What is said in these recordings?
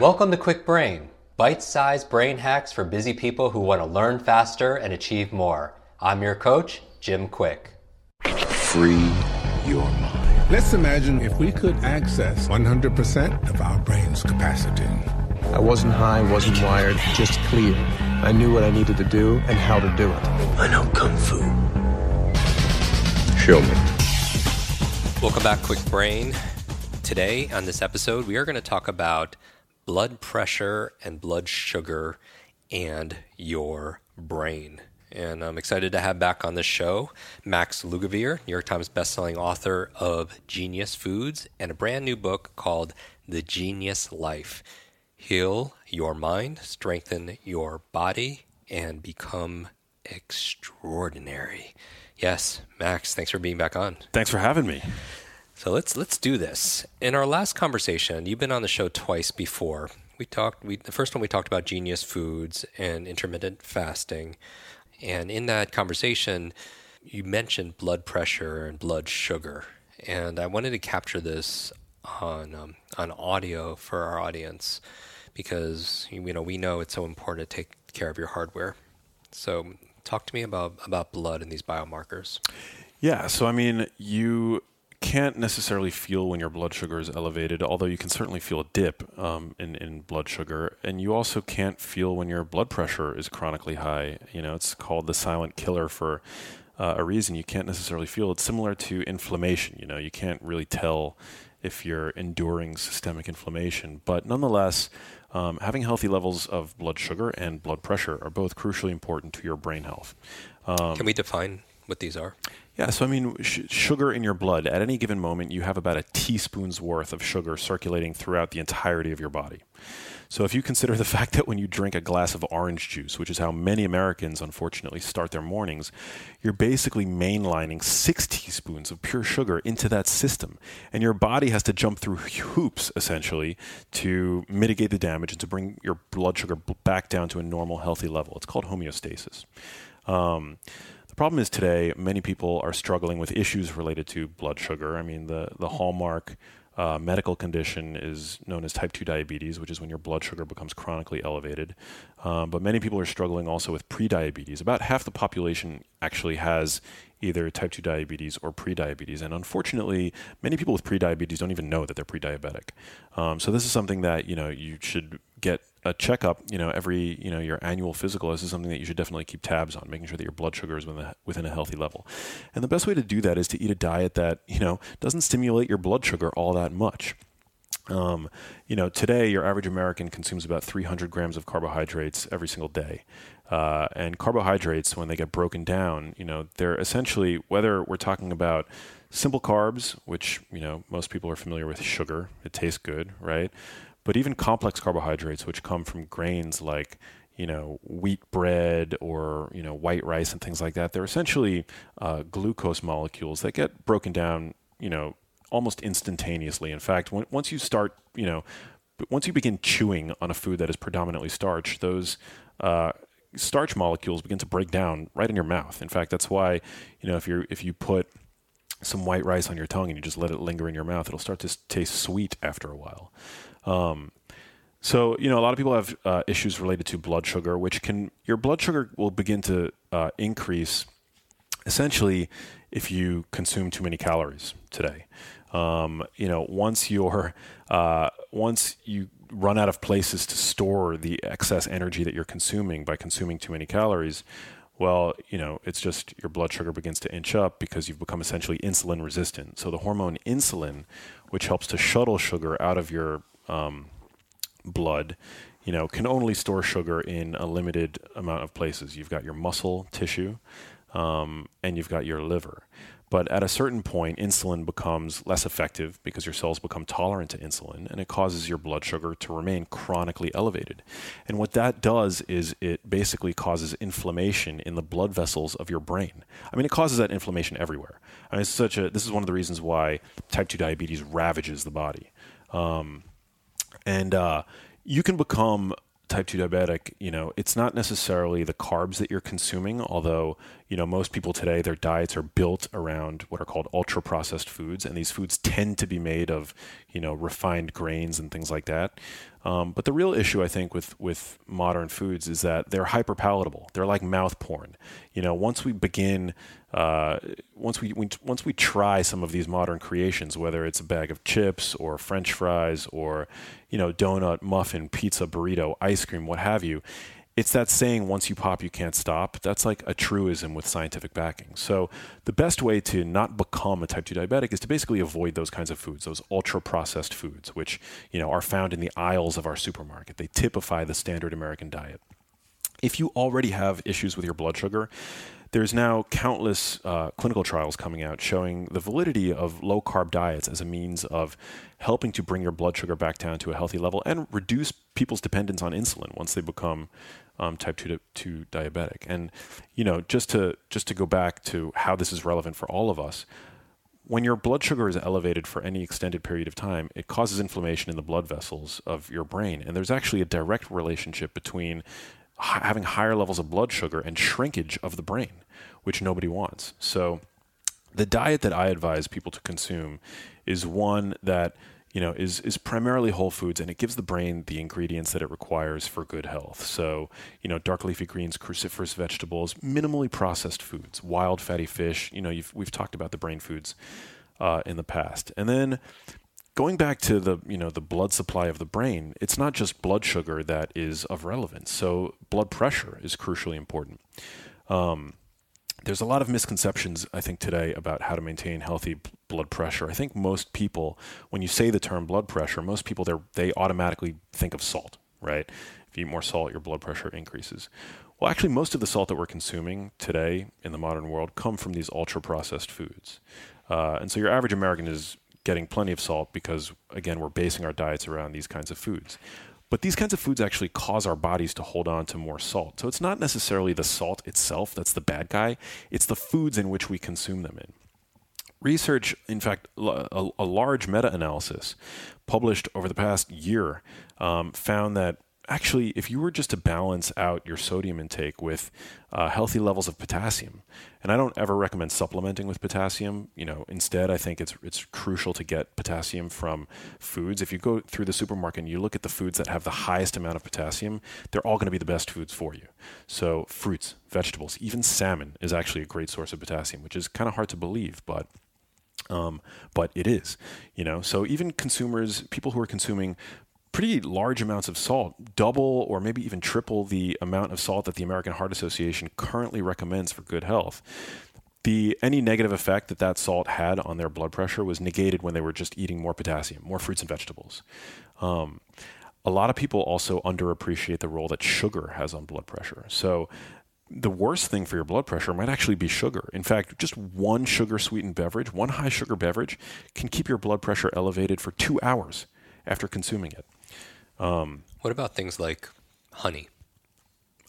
Welcome to Kwik Brain, bite sized brain hacks for busy people who want to learn faster and achieve more. I'm your coach, Jim Kwik. Free your mind. Let's imagine if we could access 100% of our brain's capacity. I wasn't high, wasn't wired, just clear. I knew what I needed to do and how to do it. I know Kung Fu. Show me. Welcome back, Kwik Brain. Today, on this episode, we are going to talk about blood pressure and blood sugar and your brain. And I'm excited to have back on the show Max Lugavere, New York Times bestselling author of Genius Foods and a brand new book called The Genius Life. Heal your mind, strengthen your body, and become extraordinary. Yes, Max, thanks for being back on. Thanks for having me. So let's let's do this. In our last conversation, you've been on the show twice before. We talked. We the first one we talked about genius foods and intermittent fasting, and in that conversation, you mentioned blood pressure and blood sugar, and I wanted to capture this on um, on audio for our audience because you know we know it's so important to take care of your hardware. So talk to me about about blood and these biomarkers. Yeah, so I mean, you can't necessarily feel when your blood sugar is elevated, although you can certainly feel a dip um, in, in blood sugar. And you also can't feel when your blood pressure is chronically high. You know, it's called the silent killer for uh, a reason. You can't necessarily feel It's similar to inflammation. You know, you can't really tell if you're enduring systemic inflammation. But nonetheless, um, having healthy levels of blood sugar and blood pressure are both crucially important to your brain health. Um, Can we define what these are? Yeah, so I mean, sh- sugar in your blood, at any given moment, you have about a teaspoon's worth of sugar circulating throughout the entirety of your body. So if you consider the fact that when you drink a glass of orange juice, which is how many Americans unfortunately start their mornings, you're basically mainlining six teaspoons of pure sugar into that system. And your body has to jump through hoops, essentially, to mitigate the damage and to bring your blood sugar back down to a normal, healthy level. It's called homeostasis. Um, problem is today, many people are struggling with issues related to blood sugar. I mean, the, the hallmark uh, medical condition is known as type 2 diabetes, which is when your blood sugar becomes chronically elevated. Um, but many people are struggling also with prediabetes. About half the population actually has either type 2 diabetes or prediabetes. And unfortunately, many people with prediabetes don't even know that they're pre-diabetic. Um, so this is something that you know you should get a checkup, you know, every, you know, your annual physical, this is something that you should definitely keep tabs on, making sure that your blood sugar is within a, within a healthy level. And the best way to do that is to eat a diet that, you know, doesn't stimulate your blood sugar all that much. Um, you know, today your average American consumes about 300 grams of carbohydrates every single day. Uh, and carbohydrates, when they get broken down, you know, they're essentially, whether we're talking about simple carbs, which, you know, most people are familiar with sugar, it tastes good, right? But even complex carbohydrates, which come from grains like you know wheat bread or you know white rice and things like that, they're essentially uh, glucose molecules that get broken down you know almost instantaneously. In fact, when, once you start you know once you begin chewing on a food that is predominantly starch, those uh, starch molecules begin to break down right in your mouth. In fact, that's why you know if you if you put some white rice on your tongue and you just let it linger in your mouth, it'll start to taste sweet after a while. Um, so you know, a lot of people have uh, issues related to blood sugar, which can your blood sugar will begin to uh, increase essentially if you consume too many calories today. Um, you know, once you're uh, once you run out of places to store the excess energy that you're consuming by consuming too many calories, well, you know, it's just your blood sugar begins to inch up because you've become essentially insulin resistant. So the hormone insulin, which helps to shuttle sugar out of your um, blood, you know, can only store sugar in a limited amount of places. You've got your muscle tissue, um, and you've got your liver. But at a certain point, insulin becomes less effective because your cells become tolerant to insulin and it causes your blood sugar to remain chronically elevated. And what that does is it basically causes inflammation in the blood vessels of your brain. I mean, it causes that inflammation everywhere. I mean, it's such a, this is one of the reasons why type 2 diabetes ravages the body. Um, and uh, you can become type 2 diabetic, you know, it's not necessarily the carbs that you're consuming, although, you know, most people today, their diets are built around what are called ultra processed foods. And these foods tend to be made of, you know, refined grains and things like that. Um, but the real issue, I think, with, with modern foods is that they're hyper palatable. They're like mouth porn. You know, once we begin, uh, once we, we, once we try some of these modern creations, whether it's a bag of chips or French fries or, you know, donut, muffin, pizza, burrito, ice cream, what have you, it's that saying once you pop you can't stop. That's like a truism with scientific backing. So the best way to not become a type 2 diabetic is to basically avoid those kinds of foods those ultra processed foods which you know are found in the aisles of our supermarket. They typify the standard american diet. If you already have issues with your blood sugar there's now countless uh, clinical trials coming out showing the validity of low carb diets as a means of helping to bring your blood sugar back down to a healthy level and reduce people's dependence on insulin once they become um, type 2, 2 diabetic. And you know, just to just to go back to how this is relevant for all of us, when your blood sugar is elevated for any extended period of time, it causes inflammation in the blood vessels of your brain. And there's actually a direct relationship between having higher levels of blood sugar and shrinkage of the brain, which nobody wants. So, the diet that I advise people to consume is one that you know is is primarily whole foods and it gives the brain the ingredients that it requires for good health. So, you know, dark leafy greens, cruciferous vegetables, minimally processed foods, wild fatty fish. You know, we've talked about the brain foods uh, in the past, and then going back to the you know the blood supply of the brain, it's not just blood sugar that is of relevance. So blood pressure is crucially important. Um, there's a lot of misconceptions I think today about how to maintain healthy blood pressure. I think most people, when you say the term blood pressure, most people they automatically think of salt, right? If you eat more salt, your blood pressure increases. Well, actually, most of the salt that we're consuming today in the modern world come from these ultra processed foods. Uh, and so your average American is getting plenty of salt because, again, we're basing our diets around these kinds of foods. But these kinds of foods actually cause our bodies to hold on to more salt. So it's not necessarily the salt itself that's the bad guy, it's the foods in which we consume them in. Research, in fact, a, a large meta analysis published over the past year um, found that actually, if you were just to balance out your sodium intake with uh, healthy levels of potassium, and I don't ever recommend supplementing with potassium. You know, instead, I think it's it's crucial to get potassium from foods. If you go through the supermarket and you look at the foods that have the highest amount of potassium, they're all going to be the best foods for you. So, fruits, vegetables, even salmon is actually a great source of potassium, which is kind of hard to believe, but um, but it is, you know. So even consumers, people who are consuming pretty large amounts of salt, double or maybe even triple the amount of salt that the American Heart Association currently recommends for good health. The any negative effect that that salt had on their blood pressure was negated when they were just eating more potassium, more fruits and vegetables. Um, a lot of people also underappreciate the role that sugar has on blood pressure. So the worst thing for your blood pressure might actually be sugar. In fact, just one sugar sweetened beverage, one high sugar beverage, can keep your blood pressure elevated for two hours after consuming it. Um, what about things like honey?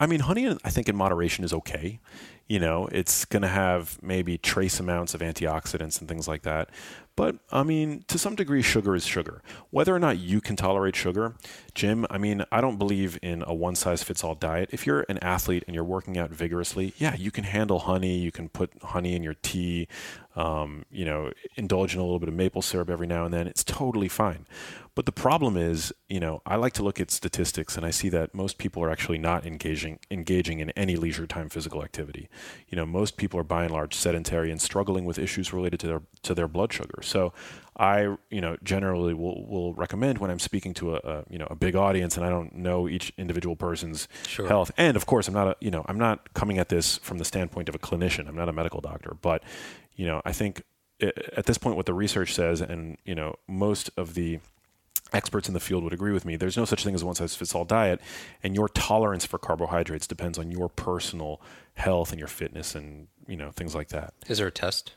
I mean, honey, I think in moderation is okay. You know, it's going to have maybe trace amounts of antioxidants and things like that. But I mean, to some degree, sugar is sugar. Whether or not you can tolerate sugar, Jim, I mean, I don't believe in a one size fits all diet. If you're an athlete and you're working out vigorously, yeah, you can handle honey. You can put honey in your tea, um, you know, indulge in a little bit of maple syrup every now and then. It's totally fine. But the problem is, you know, I like to look at statistics and I see that most people are actually not engaging engaging in any leisure time physical activity. You know, most people are by and large sedentary and struggling with issues related to their to their blood sugar. So I, you know, generally will, will recommend when I'm speaking to a, a, you know a big audience and I don't know each individual person's sure. health. And of course, I'm not a you know I'm not coming at this from the standpoint of a clinician. I'm not a medical doctor, but you know I think at this point what the research says, and you know most of the experts in the field would agree with me. There's no such thing as a one size fits all diet, and your tolerance for carbohydrates depends on your personal health and your fitness and you know things like that. Is there a test?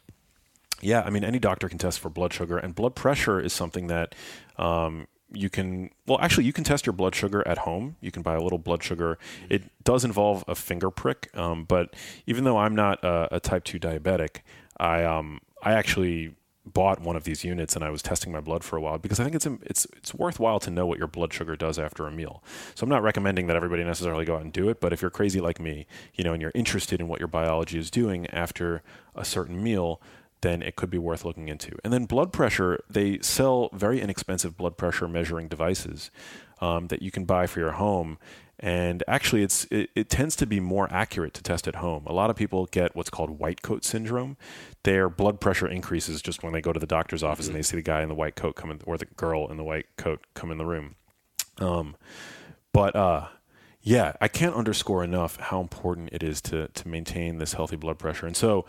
Yeah, I mean, any doctor can test for blood sugar, and blood pressure is something that um, you can. Well, actually, you can test your blood sugar at home. You can buy a little blood sugar. It does involve a finger prick, um, but even though I'm not a, a type two diabetic, I um, I actually bought one of these units and I was testing my blood for a while because I think it's it's it's worthwhile to know what your blood sugar does after a meal. So I'm not recommending that everybody necessarily go out and do it, but if you're crazy like me, you know, and you're interested in what your biology is doing after a certain meal, then it could be worth looking into. And then blood pressure, they sell very inexpensive blood pressure measuring devices um, that you can buy for your home. And actually it's it, it, tends to be more accurate to test at home. A lot of people get what's called white coat syndrome. Their blood pressure increases just when they go to the doctor's office mm-hmm. and they see the guy in the white coat come in or the girl in the white coat come in the room. Um, but uh, yeah i can't underscore enough how important it is to to maintain this healthy blood pressure. And so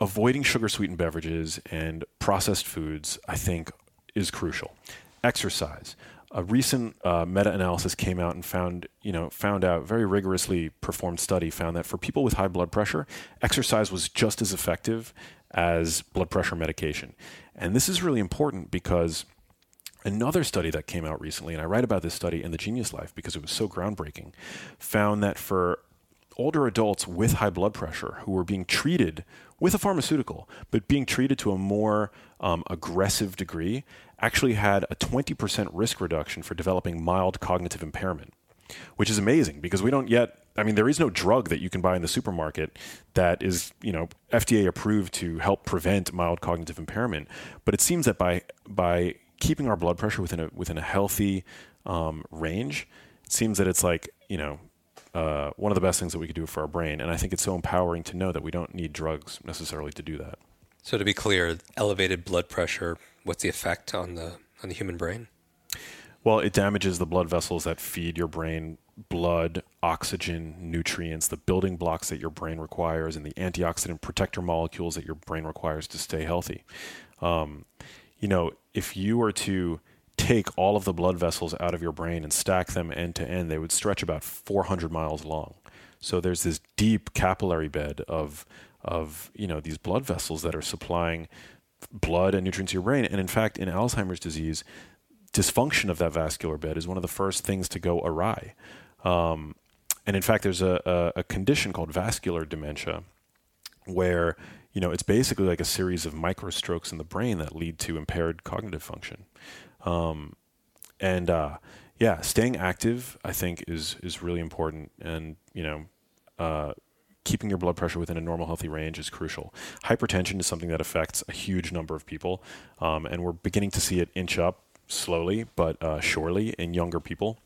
avoiding sugar sweetened beverages and processed foods i think is crucial exercise a recent uh, meta-analysis came out and found, you know, found out very rigorously performed study found that for people with high blood pressure, exercise was just as effective as blood pressure medication. And this is really important because another study that came out recently, and I write about this study in the Genius Life because it was so groundbreaking, found that for older adults with high blood pressure who were being treated with a pharmaceutical, but being treated to a more um, aggressive degree, actually had a 20% risk reduction for developing mild cognitive impairment, which is amazing because we don't yet. I mean, there is no drug that you can buy in the supermarket that is, you know, FDA approved to help prevent mild cognitive impairment. But it seems that by by keeping our blood pressure within a within a healthy um, range, it seems that it's like you know uh, one of the best things that we could do for our brain. And I think it's so empowering to know that we don't need drugs necessarily to do that. So to be clear, elevated blood pressure what's the effect on the on the human brain? Well, it damages the blood vessels that feed your brain blood, oxygen, nutrients, the building blocks that your brain requires, and the antioxidant protector molecules that your brain requires to stay healthy. Um, you know, if you were to take all of the blood vessels out of your brain and stack them end to end, they would stretch about 400 miles long. So there's this deep capillary bed of of you know these blood vessels that are supplying blood and nutrients to your brain. And in fact, in Alzheimer's disease, dysfunction of that vascular bed is one of the first things to go awry. Um, and in fact, there's a, a, a, condition called vascular dementia where you know it's basically like a series of microstrokes in the brain that lead to impaired cognitive function. Um, and uh, yeah, staying active, I think, is is really important. And you know, uh, keeping your blood pressure within a normal, healthy range is crucial. Hypertension is something that affects a huge number of people, um, and we're beginning to see it inch up slowly but uh, surely in younger people.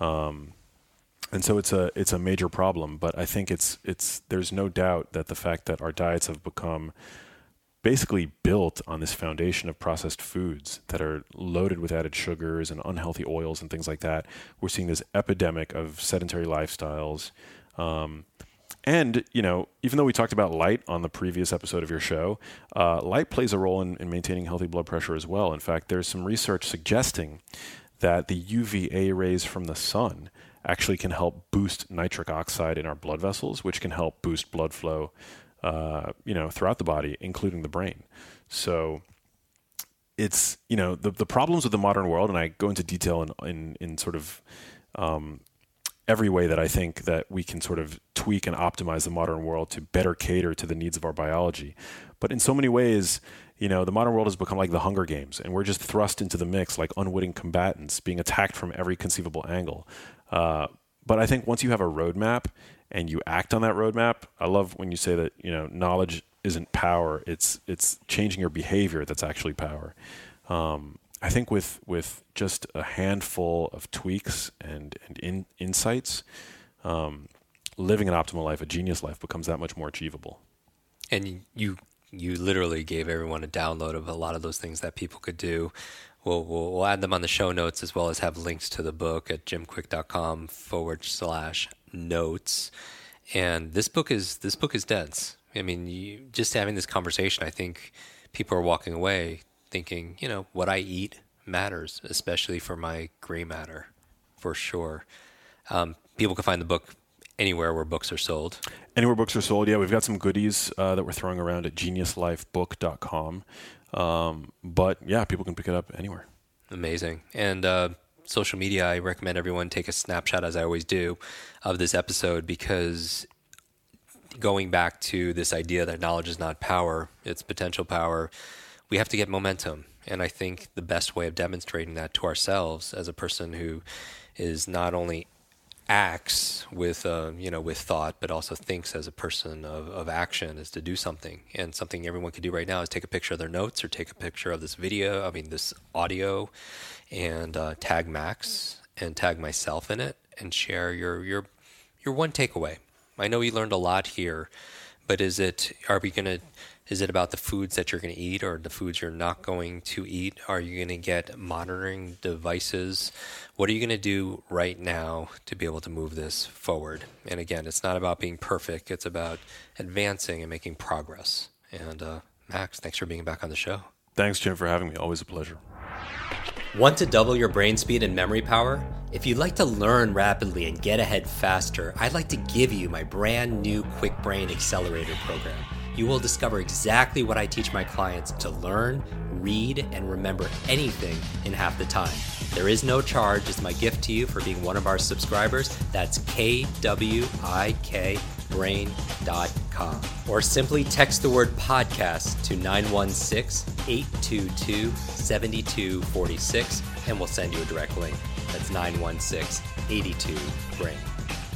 Um, and so it's a it's a major problem. But I think it's it's there's no doubt that the fact that our diets have become basically built on this foundation of processed foods that are loaded with added sugars and unhealthy oils and things like that. We're seeing this epidemic of sedentary lifestyles. Um, and you know, even though we talked about light on the previous episode of your show, uh, light plays a role in, in maintaining healthy blood pressure as well. In fact, there's some research suggesting that the UVA rays from the sun actually can help boost nitric oxide in our blood vessels, which can help boost blood flow, uh, you know, throughout the body, including the brain. So it's you know the the problems with the modern world, and I go into detail in in, in sort of um, every way that I think that we can sort of tweak and optimize the modern world to better cater to the needs of our biology. But in so many ways, you know, the modern world has become like the Hunger Games, and we're just thrust into the mix like unwitting combatants, being attacked from every conceivable angle. Uh, but I think once you have a roadmap and you act on that roadmap, I love when you say that you know knowledge isn't power; it's it's changing your behavior that's actually power. Um, I think with with just a handful of tweaks and and in, insights, um, living an optimal life, a genius life, becomes that much more achievable. And you you literally gave everyone a download of a lot of those things that people could do. We'll, we'll, we'll add them on the show notes as well as have links to the book at jimkwik.com forward slash notes. And this book is this book is dense. I mean, you, just having this conversation, I think people are walking away thinking, you know, what I eat matters, especially for my gray matter, for sure. Um, people can find the book anywhere where books are sold. Anywhere books are sold, yeah, we've got some goodies uh, that we're throwing around at geniuslifebook.com. Um, but yeah, people can pick it up anywhere. Amazing. And uh, social media, I recommend everyone take a snapshot, as I always do, of this episode because going back to this idea that knowledge is not power, it's potential power, we have to get momentum. And I think the best way of demonstrating that to ourselves as a person who is not only acts with uh, you know with thought, but also thinks as a person of, of action is to do something. And something everyone can do right now is take a picture of their notes or take a picture of this video. I mean this audio, and uh, tag Max and tag myself in it and share your your your one takeaway. I know you learned a lot here, but is it are we going to is it about the foods that you're going to eat or the foods you're not going to eat? Are you going to get monitoring devices? What are you going to do right now to be able to move this forward? And again, it's not about being perfect, it's about advancing and making progress. And uh, Max, thanks for being back on the show. Thanks, Jim, for having me. Always a pleasure. Want to double your brain speed and memory power? If you'd like to learn rapidly and get ahead faster, I'd like to give you my brand new Kwik Brain Accelerator program you will discover exactly what I teach my clients to learn, read, and remember anything in half the time. There is no charge. It's my gift to you for being one of our subscribers. That's kwikbrain.com. Or simply text the word podcast to 916 822 7246 and we'll send you a direct link. That's 916 82 Brain.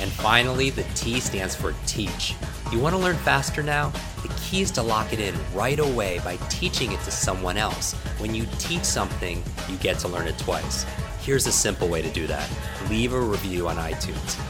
And finally, the T stands for teach. You want to learn faster now? The key is to lock it in right away by teaching it to someone else. When you teach something, you get to learn it twice. Here's a simple way to do that leave a review on iTunes.